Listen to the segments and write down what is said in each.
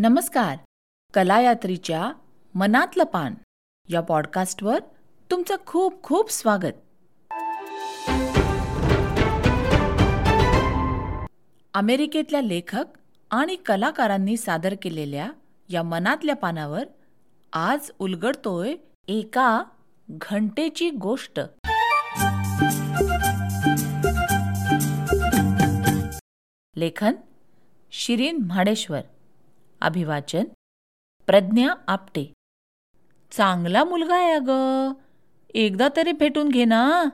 नमस्कार. कलायात्रीच्या मनातलं पान या पॉडकास्टवर तुमचं खूप खूप स्वागत. अमेरिकेतल्या लेखक आणि कलाकारांनी सादर केलेल्या या मनातल्या पानावर आज उलगडतोय एका घंटेची गोष्ट. लेखन शिरीन म्हाडेश्वर. अभिवाचन. प्रज्ञा आपटे. चांगला मुलगा आहे अगं. एकदा तरी भेटून घे ना.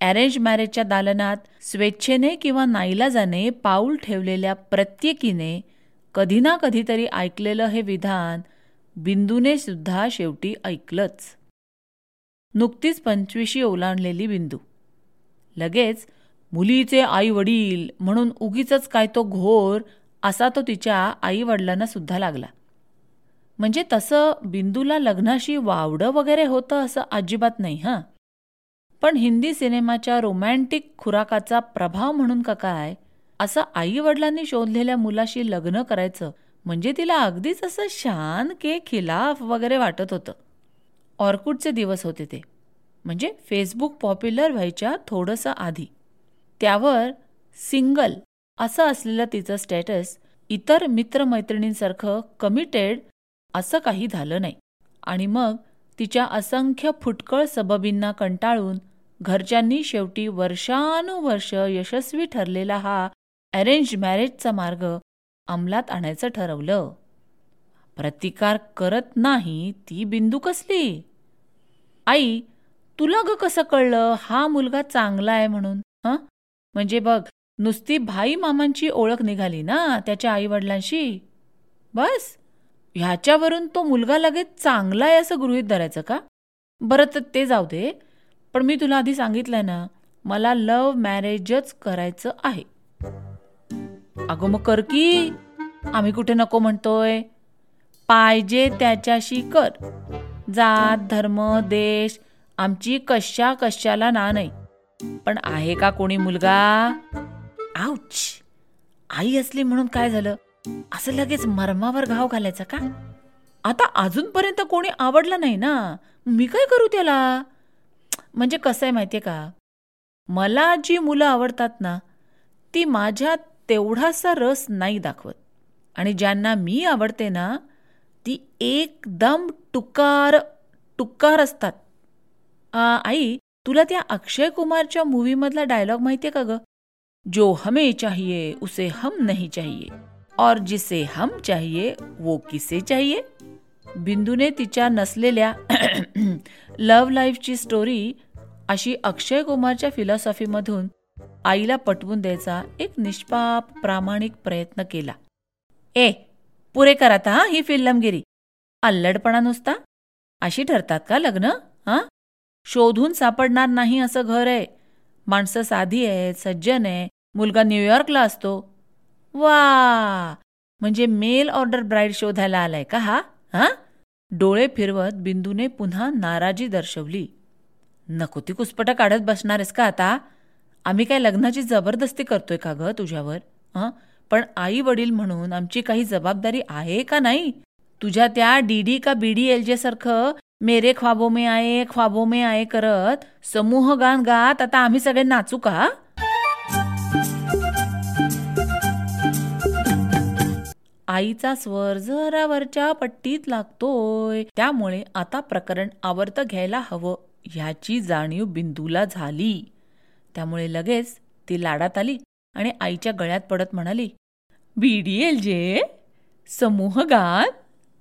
अरेंज मॅरेजच्या दालनात स्वेच्छेने किंवा नाईलाजाने पाऊल ठेवलेल्या प्रत्येकीने कधी ना कधीतरी ऐकलेलं हे विधान बिंदूने सुद्धा शेवटी ऐकलंच. नुकतीच पंचवीशी ओलांडलेली बिंदू. लगेच मुलीचे आई वडील म्हणून उगीच काय तो घोर असा तो तिच्या आईवडिलांना सुद्धा लागला. म्हणजे तसं बिंदूला लग्नाशी वावडं वगैरे होतं असं अजिबात नाही हां. पण हिंदी सिनेमाच्या रोमॅन्टिक खुराकाचा प्रभाव म्हणून का काय असं आईवडिलांनी शोधलेल्या मुलाशी लग्न करायचं म्हणजे तिला अगदीच असं शान के खिलाफ वगैरे वाटत होतं. ऑर्कुडचे दिवस होते ते. म्हणजे फेसबुक पॉप्युलर व्हायच्या थोडंसं आधी. त्यावर सिंगल असं असलेलं तिचं स्टेटस इतर मित्रमैत्रिणींसारखं कमिटेड असं काही झालं नाही. आणि मग तिच्या असंख्य फुटकळ सबबींना कंटाळून घरच्यांनी शेवटी वर्षानुवर्ष यशस्वी ठरलेला हा अरेंज मॅरेजचा मार्ग अंमलात आणायचं ठरवलं. प्रतिकार करत नाही ती बिंदू कसली? आई तुला ग कसं कळलं? हा मुलगा चांगला आहे म्हणून हं? म्हणजे बघ नुसती भाई मामांची ओळख निघाली ना त्याच्या आईवडिलांशी? बस. ह्याच्यावरून तो मुलगा लगेच चांगला आहे असं गृहीत धरायचं का? बरं तर ते जाऊ दे. पण मी तुला आधी सांगितलंय ना मला लव्ह मॅरेजच करायचं आहे. अगं मग कर की. आम्ही कुठे नको म्हणतोय. पाहिजे त्याच्याशी कर. जात धर्म देश आमची कशा कशाला ना नाही. पण आहे का कोणी मुलगा? आऊच आई असली म्हणून काय झालं? असं लगेच मर्मावर घाव घालायचा का? आता अजूनपर्यंत कोणी आवडलं नाही ना? मी काय करू त्याला? म्हणजे कसं आहे माहितीये का? मला जी मुलं आवडतात ना ती माझ्यात तेवढासा रस नाही दाखवत. आणि ज्यांना मी आवडते ना ती एकदम टुकार टुकार असतात. आई तुला त्या अक्षय कुमारच्या मूवीमधला डायलॉग माहितीये का ग? जो हमें चाहिए उसे हम नहीं चाहिए। और जिसे हम चाहिए वो किसे चाहिए? बिंदूने तिच्या नसलेल्या लव्ह लाईफची स्टोरी अशी अक्षय कुमारच्या फिलॉसॉफीमधून आईला पटवून द्यायचा एक निष्पाप प्रामाणिक प्रयत्न केला. ए पुरे कर आता ही फिल्लमगिरी अल्लडपणा नुसता? अशी ठरतात का लग्न? हां? शोधून सापडणार नाही असं घर आहे. माणसं साधी आहेत सज्जन आहे. मुलगा न्यूयॉर्कला असतो. वा! म्हणजे मेल ऑर्डर ब्राईड शोधायला आलाय का हा? हा? डोळे फिरवत बिंदूने पुन्हा नाराजी दर्शवली. नको ती कुसपटं काढत बसणारेस का आता? आम्ही काय लग्नाची जबरदस्ती करतोय का ग तुझ्यावर? हं? पण आई वडील म्हणून आमची काही जबाबदारी आहे का नाही? तुझ्या त्या डीडी का बी डी एल जे सारखं मेरे ख्वाबो में आये ख्वाबो में आये करत समूह गान गात आता आम्ही सगळे नाचू का? आईचा स्वर जरावरच्या पट्टीत लागतोय त्यामुळे आता प्रकरण आवर्त घ्यायला हवं. ह्याची जाणीव बिंदूला झाली. त्यामुळे लगेच ती लाडात आली आणि आईच्या गळ्यात पडत म्हणाली बीडीएल जे? समूह गान?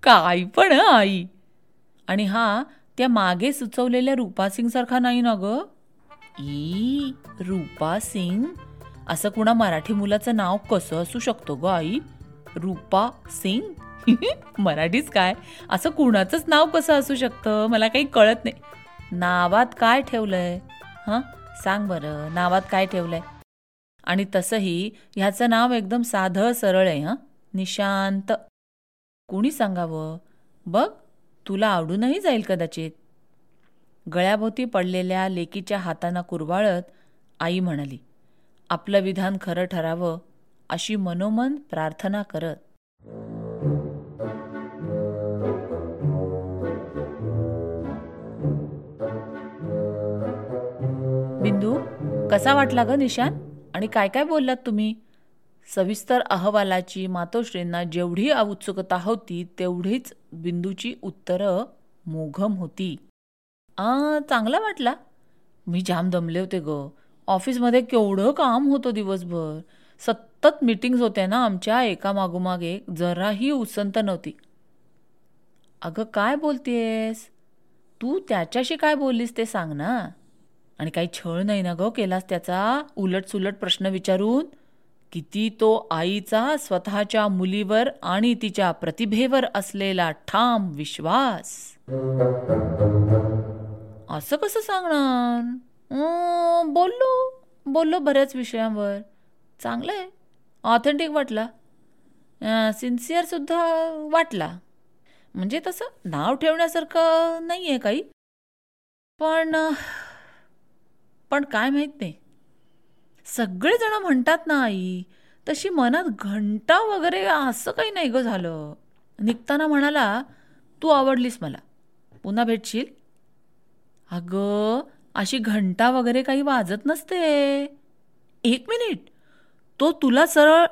काय पण आई. आणि हा त्या मागे सुचवलेल्या रूपा सिंगसारखा नाही ना ग? ई रूपा सिंग असं कुणा मराठी मुलाचं नाव कसं असू शकतो ग आई? रूपा सिंग मराठीच काय? असं कुणाचंच नाव कसं असू शकतं? मला काही कळत नाही. नावात काय ठेवलंय? हां? सांग बरं नावात काय ठेवलंय? आणि तसंही ह्याचं नाव एकदम साधं सरळ आहे हां? निशांत. कुणी सांगावं? बघ. तुला आवडूनही जाईल कदाचित. गळ्याभोवती पडलेल्या लेकीच्या हातांना कुरवाळत आई म्हणाली आपलं विधान खरं ठरावं अशी मनोमन प्रार्थना करत. बिंदू कसा वाटला ग निशान? आणि काय काय बोललात तुम्ही? सविस्तर अहवालाची मातोश्रींना जेवढी उत्सुकता होती तेवढीच बिंदूची उत्तरं मोघम होती. आ चांगला वाटला. मी जाम दमले होते ग. ऑफिसमध्ये केवढं काम होतं दिवसभर. सतत मीटिंग्स होत्या ना आमच्या एका मागोमाग एक जराही उसंत नव्हती. अगं काय बोलतेस? तू त्याच्याशी काय बोललीस ते सांग ना. आणि काही छळ नाही ना गं केलास त्याचा? उलटसुलट प्रश्न विचारून? किती तो आईचा स्वतःच्या मुलीवर आणि तिच्या प्रतिभेवर असलेला ठाम विश्वास. असं कसं सांगणार? बोललो बोललो बऱ्याच विषयांवर. चांगलं आहे ऑथेंटिक वाटला सिन्सिअरसुद्धा वाटला. म्हणजे तसं नाव ठेवण्यासारखं नाही आहे काही. पण पण काय माहीत नाही. सगळेजण म्हणतात ना आई तशी मनात घंटा वगैरे असं काही नाही ग झालं. निघताना म्हणाला तू आवडलीस मला. पुन्हा भेटशील? अगं अशी घंटा वगैरे काही वाजत नसते. एक मिनिट. तो तुला सरळ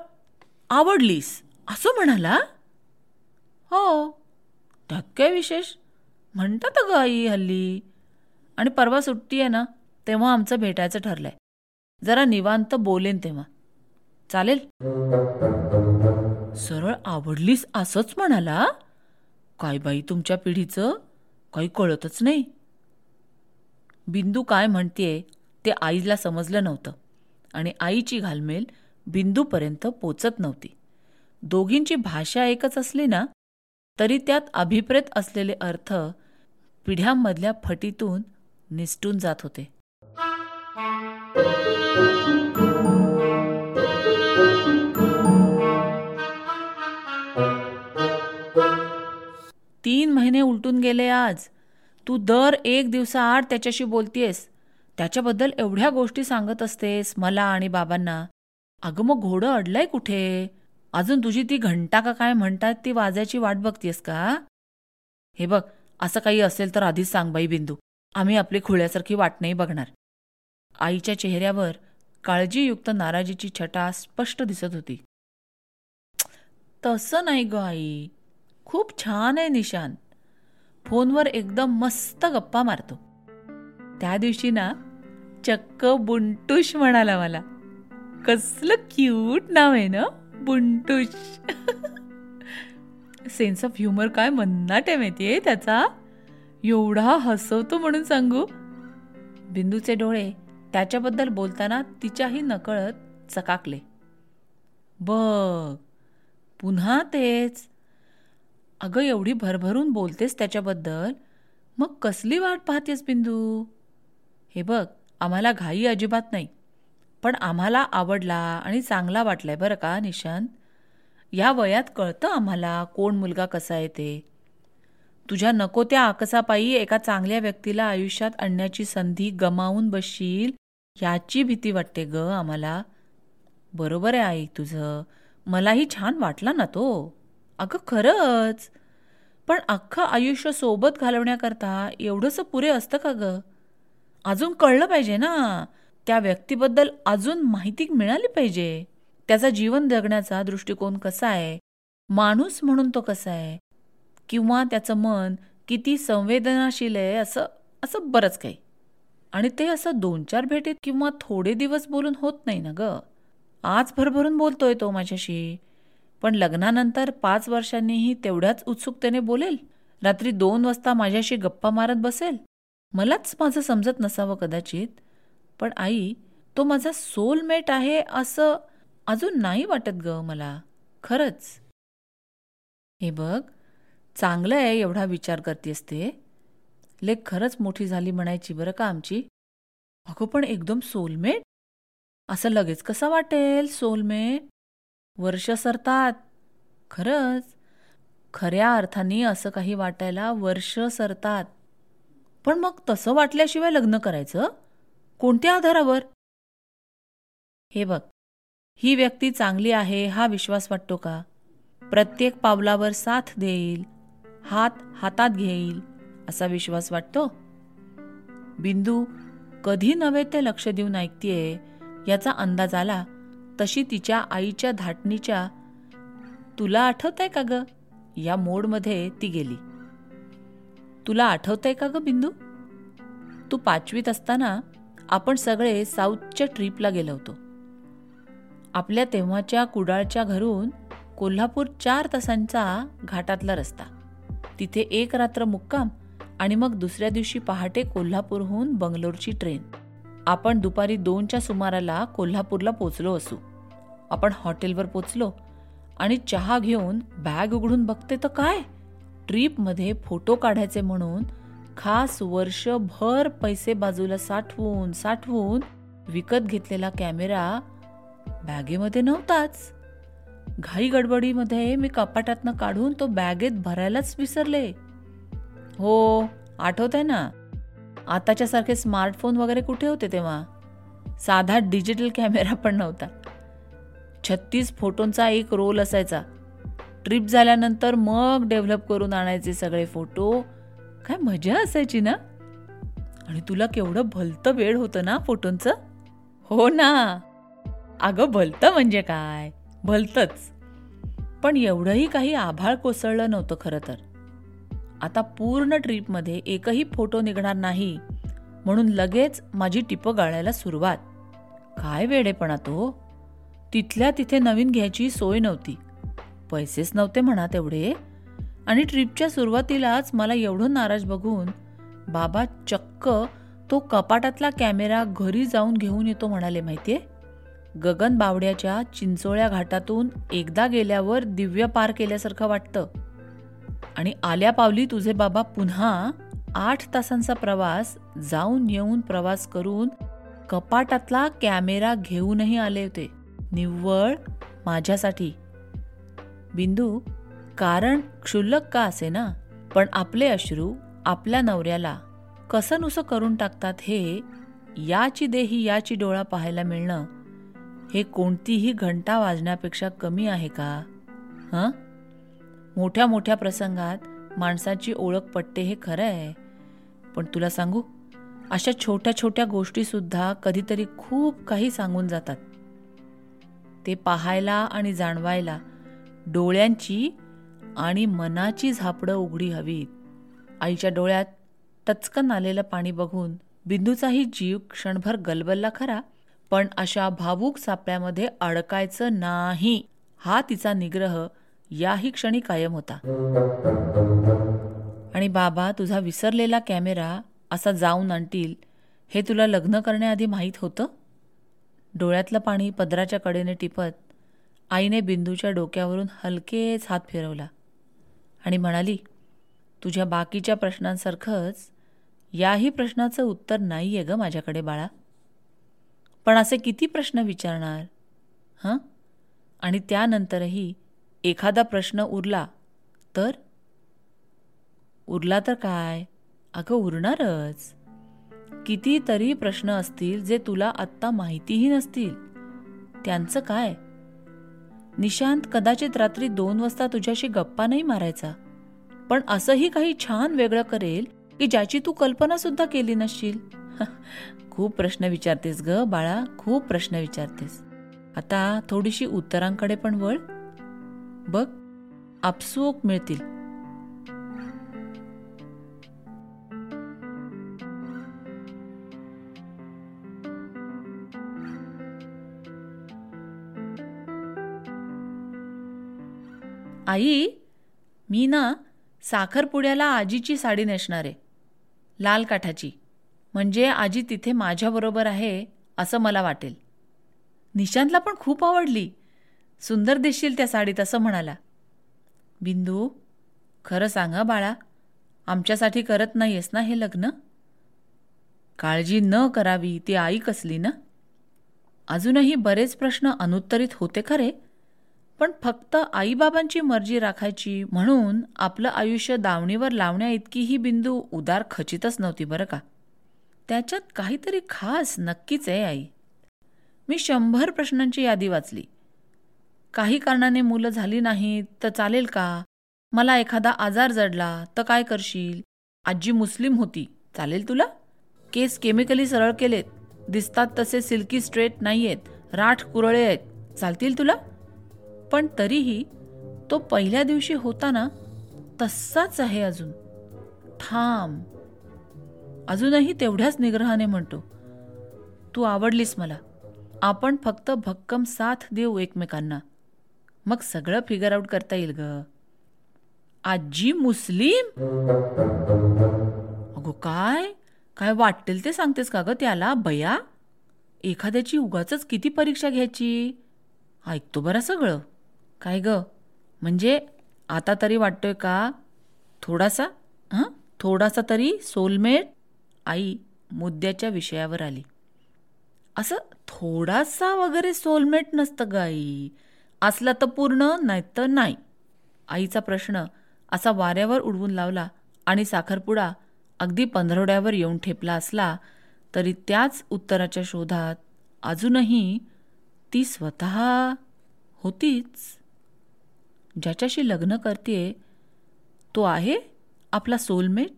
आवडलीस असं म्हणाला? हो. त्यात काय विशेष. म्हणतात अगं आई हल्ली. आणि परवा सुट्टी आहे ना तेव्हा आमचं भेटायचं ठरलं आहे जरा निवांत बोलेन तेव्हा. चालेल? सरळ आवडलीस असंच म्हणाला? काय बाई तुमच्या पिढीचं? काही कळतच नाही. बिंदू काय म्हणतेय ते आईला समजलं नव्हतं आणि आईची घालमेल बिंदूपर्यंत पोचत नव्हती. दोघींची भाषा एकच असली ना तरी त्यात अभिप्रेत असलेले अर्थ पिढ्यांमधल्या फटीतून निसटून जात होते. तीन महिने उलटून गेले आज. तू दर एक दिवसाआड त्याच्याशी बोलतीयस त्याच्याबद्दल एवढ्या गोष्टी सांगत असतेस मला आणि बाबांना. अगं मग घोडं अडलंय कुठे? अजून तुझी ती घंटा का काय म्हणतात ती वाजायची वाट बघतीयस का? हे बघ असं काही असेल तर आधीच सांग बाई बिंदू. आम्ही आपली खुळ्यासारखी वाट नाही बघणार. आईच्या चेहऱ्यावर काळजीयुक्त नाराजीची छटा स्पष्ट दिसत होती. तसं नाही ग आई. खूप छान आहे निशान. फोनवर एकदम मस्त गप्पा मारतो. त्या दिवशी ना चक्क बुंटुश म्हणाला मला. कसलं क्यूट नाव आहे ना बुंटुश. सेन्स ऑफ ह्युमर काय मन्नाट आहे माहितीये त्याचा? एवढा हसवतो म्हणून सांगू. बिंदूचे डोळे त्याच्याबद्दल बोलताना तिच्याही नकळत चकाकले. बघ पुन्हा तेच. अगं एवढी भरभरून बोलतेस त्याच्याबद्दल. मग कसली वाट पाहतेस बिंदू? हे बघ आम्हाला घाई अजिबात नाही. पण आम्हाला आवडला आणि चांगला वाटलाय बरं का निशांत या वयात कळतं आम्हाला कोण मुलगा कसा आहे ते. तुझ्या नको त्या आकसापायी एका चांगल्या व्यक्तीला आयुष्यात आणण्याची संधी गमावून बसशील याची भीती वाटते ग आम्हाला. बरोबर आहे आई तुझं. मलाही छान वाटला ना तो. अगं खरंच. पण अख्खं आयुष्य सोबत घालवण्याकरता एवढंसं पुरे असतं का ग? अजून कळलं पाहिजे ना. त्या व्यक्तीबद्दल अजून माहिती मिळाली पाहिजे. त्याचा जीवन जगण्याचा दृष्टिकोन कसा आहे? माणूस म्हणून तो कसा आहे? किंवा त्याचं मन किती संवेदनाशील आहे असं असं बरंच काही. आणि ते असं दोन चार भेटीत किंवा थोडे दिवस बोलून होत नाही ना ग. आज भरभरून बोलतोय तो माझ्याशी. पण लग्नानंतर पाच वर्षांनीही तेवढ्याच उत्सुकतेने बोलेल रात्री दोन वाजता माझ्याशी गप्पा मारत बसेल. मलाच माझं समजत नसावं कदाचित पण आई तो माझा सोलमेट आहे असं अजून नाही वाटत ग मला. खरंच. हे बघ चांगलं आहे एवढा विचार करतेस ते. लेख खरंच मोठी झाली म्हणायची बरं का आमची? अगो पण एकदम सोलमेट? असं लगेच कसं वाटेल सोलमेट? वर्ष सरतात. खरंच खऱ्या अर्थाने असं काही वाटायला वर्ष सरतात. पण मग तसं वाटल्याशिवाय लग्न करायचं? कोणत्या आधारावर? हे बघ ही व्यक्ती चांगली आहे हा विश्वास वाटतो का? प्रत्येक पावलावर साथ देईल हात हातात घेईल असा विश्वास वाटतो? बिंदू कधी नव्हे ते लक्ष देऊन ऐकतीये याचा अंदाज आला तशी तिच्या आईच्या धाटणीच्या तुला आठवतंय का ग? या मोडमध्ये ती गेली. तुला आठवतंय का ग बिंदू? तू पाचवीत असताना आपण सगळे साऊथच्या ट्रीपला गेलो होतो. आपल्या तेव्हाच्या कुडाळच्या घरून कोल्हापूर चार तासांचा घाटातला रस्ता. तिथे एक रात्र मुक्काम आणि मग दुसऱ्या दिवशी पहाटे कोल्हापूरहून बंगलोरची ट्रेन. आपण दुपारी दोनच्या सुमाराला कोल्हापूरला पोचलो असू. आपण हॉटेलवर पोचलो आणि चहा घेऊन बॅग उघडून बघते तर काय? ट्रीपमध्ये फोटो काढायचे म्हणून खास वर्षभर पैसे बाजूला साठवून साठवून विकत घेतलेला कॅमेरा बॅगेमध्ये नव्हताच. घाई गडबडीमध्ये मी कपाटातनं काढून तो बॅगेत भरायलाच विसरले. हो आठवत आहे ना? आताच्या सारखे स्मार्टफोन वगैरे कुठे होते तेव्हा? साधा डिजिटल कॅमेरा पण नव्हता. छत्तीस फोटोंचा एक रोल असायचा. ट्रिप झाल्यानंतर मग डेव्हलप करून आणायचे सगळे फोटो. काय मजा असायची ना? आणि तुला केवढं भलतं वेळ होतं ना फोटोंचं? हो ना. अगं भलतं म्हणजे काय? भलतंच. पण एवढंही काही आभाळ कोसळलं नव्हतं खरं तर. आता पूर्ण ट्रीपमध्ये एकही फोटो निघणार नाही म्हणून लगेच माझी टिपं गाळायला सुरुवात. काय वेडेपणा तो? तिथल्या तिथे नवीन घ्यायची सोय नव्हती. पैसेच नव्हते म्हणा तेवढे. आणि ट्रीपच्या सुरुवातीलाच मला एवढं नाराज बघून बाबा चक्क तो कपाटातला कॅमेरा घरी जाऊन घेऊन येतो म्हणाले माहितीये? गगन बावड्याच्या चिंचोळ्या घाटातून एकदा गेल्यावर दिव्य पार केल्यासारखं वाटतं. आणि आल्या पावली तुझे बाबा पुन्हा आठ तासांचा प्रवास जाऊन येऊन प्रवास करून कपाटातला कॅमेरा घेऊनही आले होते. निव्वळ माझ्यासाठी. बिंदू कारण क्षुल्लक का असे ना? पण आपले अश्रू आपल्या नवऱ्याला कसं नुसं करून टाकतात हे याची देही याची डोळा पाहायला मिळणं हे कोणतीही घंटा वाजण्यापेक्षा कमी आहे का? हं? मोठ्या मोठ्या प्रसंगात माणसाची ओळख पटते हे खरं आहे. पण तुला सांगू अशा छोट्या छोट्या गोष्टीसुद्धा कधीतरी खूप काही सांगून जातात. ते पाहायला आणि जाणवायला डोळ्यांची आणि मनाची झापडं उघडी हवीत. आईच्या डोळ्यात टचकन आलेलं पाणी बघून बिंदूचाही जीव क्षणभर गलबलला खरा पण अशा भावूक सापळ्यामध्ये अडकायचं नाही हा तिचा निग्रह याही क्षणी कायम होता. आणि बाबा तुझा विसरलेला कॅमेरा असा जाऊन आणतील हे तुला लग्न करण्याआधी माहीत होतं? डोळ्यातलं पाणी पदराच्या कडेने टिपत आईने बिंदूच्या डोक्यावरून हलकेच हात फिरवला आणि म्हणाली तुझ्या बाकीच्या प्रश्नांसारखंच याही प्रश्नाचं उत्तर नाही आहे ग माझ्याकडे बाळा. पण असे किती प्रश्न विचारणार हं? आणि त्यानंतरही एखादा प्रश्न उरला तर? उरला तर काय? अगं उरणारच. कितीतरी प्रश्न असतील जे तुला आत्ता माहितीही नसतील. त्यांचं काय? निशांत कदाचित रात्री दोन वाजता तुझ्याशी गप्पा नाही मारायचा. पण असंही काही छान वेगळं करेल की ज्याची तू कल्पना सुद्धा केली नसशील. खूप प्रश्न विचारतेस ग बाळा खूप प्रश्न विचारतेस. आता थोडीशी उत्तरांकडे पण वळ. बघ आपसूक मिळतील. आई मी ना साखरपुड्याला आजीची साडी नेसणार आहे लाल काठाची. म्हणजे आजी तिथे माझ्याबरोबर आहे असं मला वाटेल. निशांतला पण खूप आवडली. सुंदर दिसशील त्या साडीत असं म्हणाला. बिंदू खरं सांगा बाळा आमच्यासाठी करत नाहीयेस ना हे लग्न? काळजी न करावी ती आई कसली ना? अजूनही बरेच प्रश्न अनुत्तरित होते खरे पण फक्त आईबाबांची मर्जी राखायची म्हणून आपलं आयुष्य दावणीवर लावण्या इतकीही बिंदू उदार खचितच नव्हती बरं का? त्याच्यात काहीतरी खास नक्कीच आहे आई. मी शंभर प्रश्नांची यादी वाचली. काही कारणाने मुलं झाली नाहीत तर चालेल का? मला एखादा आजार जडला तर काय करशील? आजी मुस्लिम होती. चालेल तुला? केस केमिकली सरळ केलेत. दिसतात तसे सिल्की स्ट्रेट नाही आहेत राठ कुरळे आहेत. चालतील तुला? पण तरीही तो पहिल्या दिवशी होता ना तसाच आहे अजून. ठाम. अजूनही तेवढ्याच निग्रहाने म्हणतो तू आवडलीस मला. आपण फक्त भक्कम साथ देऊ एकमेकांना. मग सगळं फिगर आउट करता येईल ग. आजी मुस्लिम? अगो काय? काय वाटेल ते सांगतेस का ग त्याला बया? एखाद्याची उगाच किती परीक्षा घ्यायची? ऐकतो बरं सगळं. काय ग? म्हणजे आता तरी वाटतोय का? थोडासा हां? थोडासा तरी सोलमेट आई मुद्द्याच्या विषयावर आली. असं थोडासा वगैरे सोलमेट नसतं गाई असला तर पूर्ण नाही तर नाही. आईचा प्रश्न असा वाऱ्यावर उडवून लावला आणि साखरपुडा अगदी पंधरवड्यावर येऊन ठेपला असला तरी त्याच उत्तराच्या शोधात अजूनही ती स्वतः होतीच. ज्याच्याशी लग्न करते तो आहे आपला सोलमेट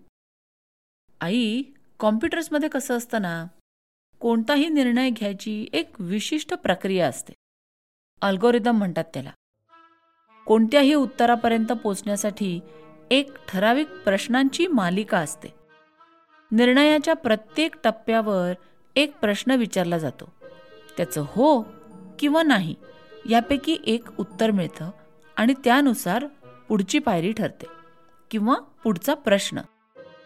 आई कॉम्प्युटर्समध्ये कसं असतं ना कोणताही निर्णय घ्यायची एक विशिष्ट प्रक्रिया असते. अल्गोरिदम म्हणतात त्याला. कोणत्याही उत्तरापर्यंत पोचण्यासाठी एक ठराविक प्रश्नांची मालिका असते. निर्णयाच्या प्रत्येक टप्प्यावर एक प्रश्न विचारला जातो. त्याचं हो किंवा नाही यापैकी एक उत्तर मिळतं आणि त्यानुसार पुढची पायरी ठरते किंवा पुढचा प्रश्न.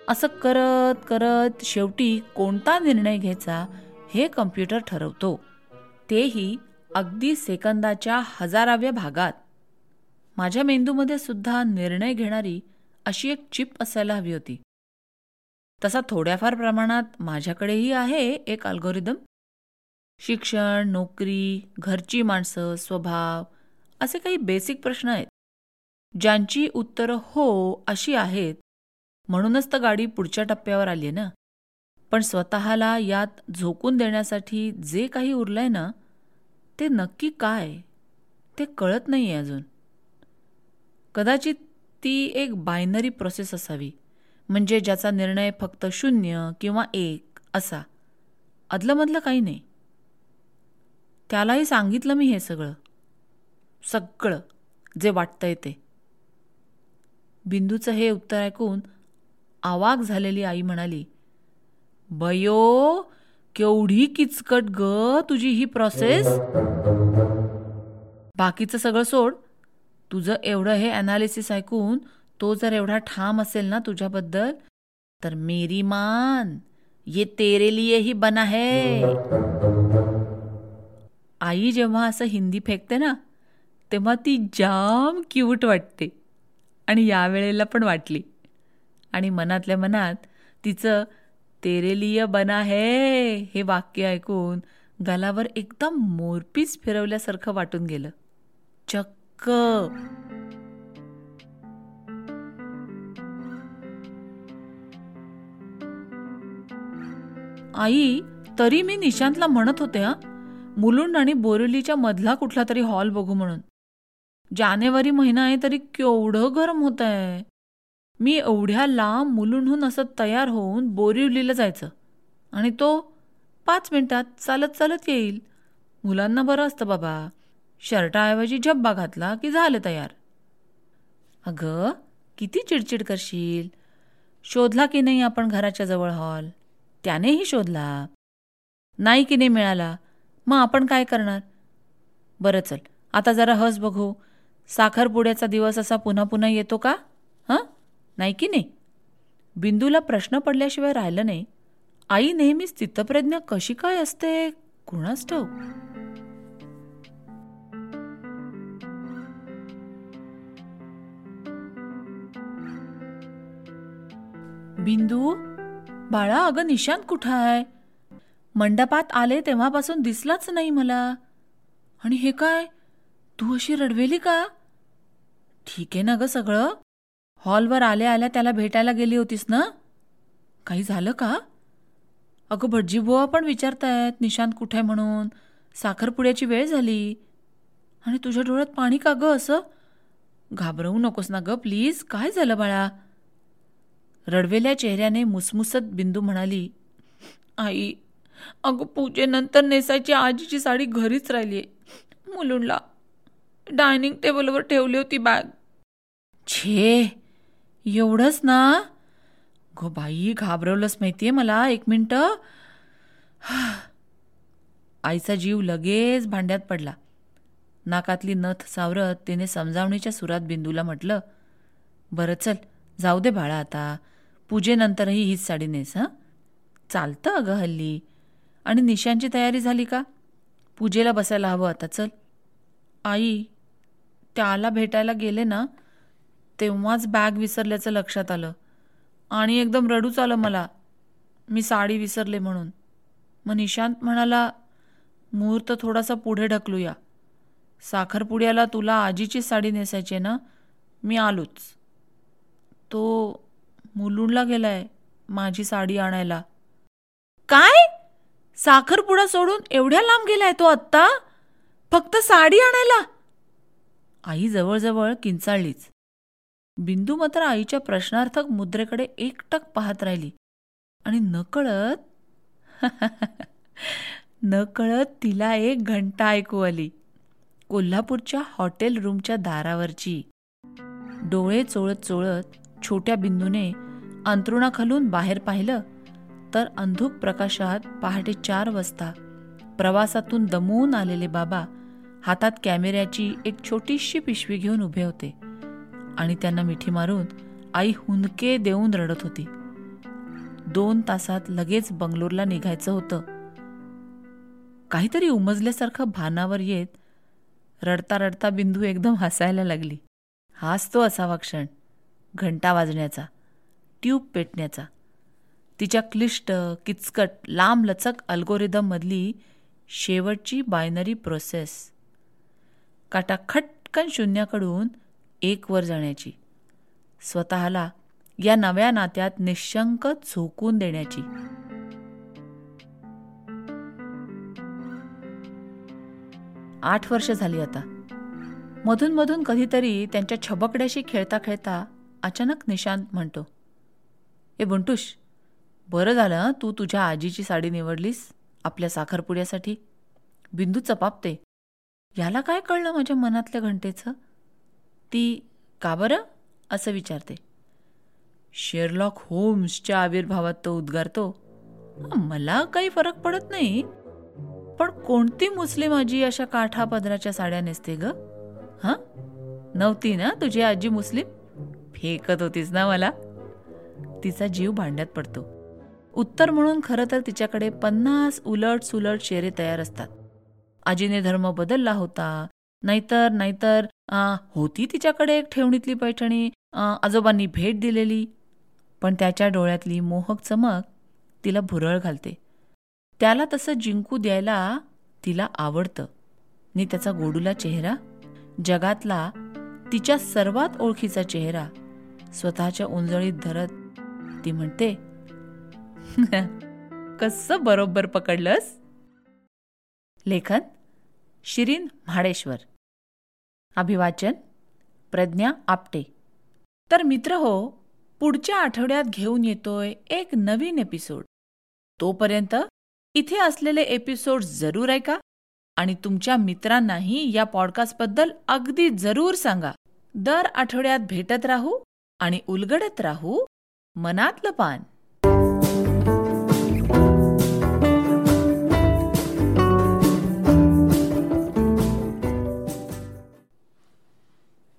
असं करत करत शेवटी कोणता निर्णय घ्यायचा हे कम्प्युटर ठरवतो. तेही अगदी सेकंदाच्या हजाराव्या भागात. माझ्या मेंदूमध्ये सुद्धा निर्णय घेणारी अशी एक चिप असायला हवी होती. तसा थोड्याफार प्रमाणात माझ्याकडेही आहे एक अल्गोरिदम शिक्षण नोकरी घरची माणसं स्वभाव असे काही बेसिक प्रश्न आहेत. ज्यांची उत्तरं हो अशी आहेत म्हणूनच तर गाडी पुढच्या टप्प्यावर आली आहे ना. पण स्वतःला यात झोकून देण्यासाठी जे काही उरलंय ना ते नक्की काय? ते कळत नाही आहे अजून. कदाचित ती एक बायनरी प्रोसेस असावी म्हणजे ज्याचा निर्णय फक्त शून्य किंवा एक असा. अदलमधलं काही नाही. त्यालाही सांगितलं मी हे सगळं. सगळं जे वाटतंय ते. बिंदूचं हे उत्तर ऐकून आवाक झालेली आई म्हणाली बयो केवढी किचकट ग तुझी ही प्रोसेस बाकीचं सगळं सोड. तुझं एवढं हे अनालिसिस ऐकून तो जर एवढा ठाम असेल ना तुझ्याबद्दल तर मेरी मान ये तेरे लिए ही बना है. आई जेव्हा असं हिंदी फेकते ना तेव्हा ती जाम क्यूट वाटते. आणि यावेळेला पण वाटली. आणि मनातल्या मनात तिचं तेरे लिए बना है हे वाक्य ऐकून गालावर एकदम मोरपीस फिरवल्यासारखं वाटून गेलं. चक्क. आई तरी मी निशांतला म्हणत होते हा. मुलुंड आणि बोरिवलीच्या मधला कुठला तरी हॉल बघू म्हणून. जानेवारी महिना आहे तरी केवढं गरम होत आहे मी एवढ्या लांब मुलुंडहून असं तयार होऊन बोरिवलीला जायचं. आणि तो पाच मिनटात चालत चालत येईल. मुलांना बरं असतं बाबा. शर्टाऐवजी झब्बा घातला की झालं तयार. अगं किती चिडचिड करशील. शोधला की नाही आपण घराच्या जवळ हॉल? त्यानेही शोधला. नाही की नाही मिळाला. मग आपण काय करणार? बरं चल आता जरा हस बघू. साखरपुड्याचा दिवस असा पुन्हा पुन्हा येतो का? हां? नाही की नाही? बिंदूला प्रश्न पडल्याशिवाय राहिलं नाही. आई नेहमी स्थितप्रज्ञ कशी काय असते? कुणाच ठाऊ बिंदू बाळा अगं निशांत कुठं आहे? मंडपात आले तेव्हापासून दिसलाच नाही मला. आणि हे काय? तू अशी रडवेली का? ठीक आहे ना गं सगळं? हॉलवर आल्या आल्या त्याला भेटायला गेली होतीस ना? काही झालं का? अगं भटजी बुवा पण विचारतायत निशांत कुठे म्हणून? साखरपुड्याची वेळ झाली. आणि तुझ्या डोळ्यात पाणी का गं असं? घाबरवू नकोस ना ग प्लीज. काय झालं बाळा? रडवेल्या चेहऱ्याने मुसमुसत बिंदू म्हणाली आई अगं पूजेनंतर नेसायची आजीची साडी घरीच राहिली आहे मुलुंडला डायनिंग टेबलवर ठेवली होती बॅग. छे! एवढंच ना? गो बाई घाबरवलंच माहितीये मला. एक मिनटं. आईचा जीव लगेच भांड्यात पडला. नाकातली नथ सावरत तिने समजावणीच्या सुरात बिंदूला म्हटलं बरं चल जाऊ दे बाळा आता. पूजेनंतरही हीच साडी नेस हां? चालतं अगं हल्ली. आणि निशांची तयारी झाली का? पूजेला बसायला हवं आता चल. आई त्याला भेटायला गेले ना तेव्हाच बॅग विसरल्याचं लक्षात आलं. आणि एकदम रडूच आलं मला. मी साडी विसरले म्हणून. मग निशांत म्हणाला मुहूर्त थोडासा पुढे ढकलूया. साखरपुड्याला तुला आजीची साडी नेसायची ना? मी आलोच. तो मुलुंडला गेलाय माझी साडी आणायला. काय? साखरपुडा सोडून एवढ्या लांब गेलाय तो आत्ता? फक्त साडी आणायला? आई जवळजवळ किंचाळलीच. बिंदू मात्र आईच्या प्रश्नार्थक मुद्रेकडे एकटक पाहत राहिली. आणि नकळत नकळत तिला एक घंटा ऐकू आली. कोल्हापूरच्या हॉटेल रूमच्या दारावरची. डोळे चोळत चोळत छोट्या बिंदूने अंतरुणाखालून बाहेर पाहिलं तर अंधुक प्रकाशात पहाटे चार वाजता प्रवासातून दमवून आलेले बाबा हातात कॅमेऱ्याची एक छोटीशी पिशवी घेऊन उभे होते. आणि त्यांना मिठी मारून आई हुंदके देऊन रडत होती. दोन तासात लगेच बंगलोरला निघायचं होतं. काहीतरी उमजल्यासारखं भानावर येत रडता रडता बिंदू एकदम हसायला लागली. हाच तो असावा क्षण. घंटा वाजण्याचा. ट्यूब पेटण्याचा. तिच्या क्लिष्ट किचकट लांब लचक अल्गोरिदममधली शेवटची बायनरी प्रोसेस काटा खटकन शून्याकडून एक वर जाण्याची. स्वतःला या नव्या नात्यात निशंक झोकून देण्याची. आठ वर्ष झाली आता. मधून मधून कधीतरी त्यांच्या छबकड्याशी खेळता खेळता अचानक निशांत म्हणतो ए बंटूश बरं झालं तू तुझ्या आजीची साडी निवडलीस आपल्या साखरपुड्यासाठी. बिंदू चपापते. याला काय कळलं माझ्या मनातल्या घंटेचं? ती का बरं? असं विचारते. शेरलॉक होम्सच्या आविर्भावात तो उद्गारतो मला काही फरक पडत नाही पण कोणती मुस्लिम आजी अशा काठा पदराच्या साड्या नेसते ग? हां? नव्हती ना तुझी आजी मुस्लिम? फेकत होतीस ना मला. तिचा जीव भांड्यात पडतो. उत्तर म्हणून खरं तर तिच्याकडे पन्नास उलट सुलट शेरे तयार असतात. आजीने धर्म बदलला होता नाहीतर नाहीतर होती तिच्याकडे एक ठेवणीतली पैठणी? आजोबांनी भेट दिलेली. पण त्याच्या डोळ्यातली मोहक चमक तिला भुरळ घालते. त्याला तसं जिंकू द्यायला तिला आवडतं. नि त्याचा गोडूला चेहरा जगातला तिच्या सर्वात ओळखीचा चेहरा स्वतःच्या उंजळीत धरत ती म्हणते कस बरोबर पकडलंस? लेखन शिरीन म्हाडेश्वर. अभिवाचन प्रज्ञा आपटे. तर मित्र हो पुढच्या आठवड्यात घेऊन येतोय एक नवीन एपिसोड तोपर्यंत इथे असलेले एपिसोड जरूर ऐका आणि तुमच्या मित्रांनाही या पॉडकास्टबद्दल अगदी जरूर सांगा. दर आठवड्यात भेटत राहू आणि उलगडत राहू. मनातलं पान.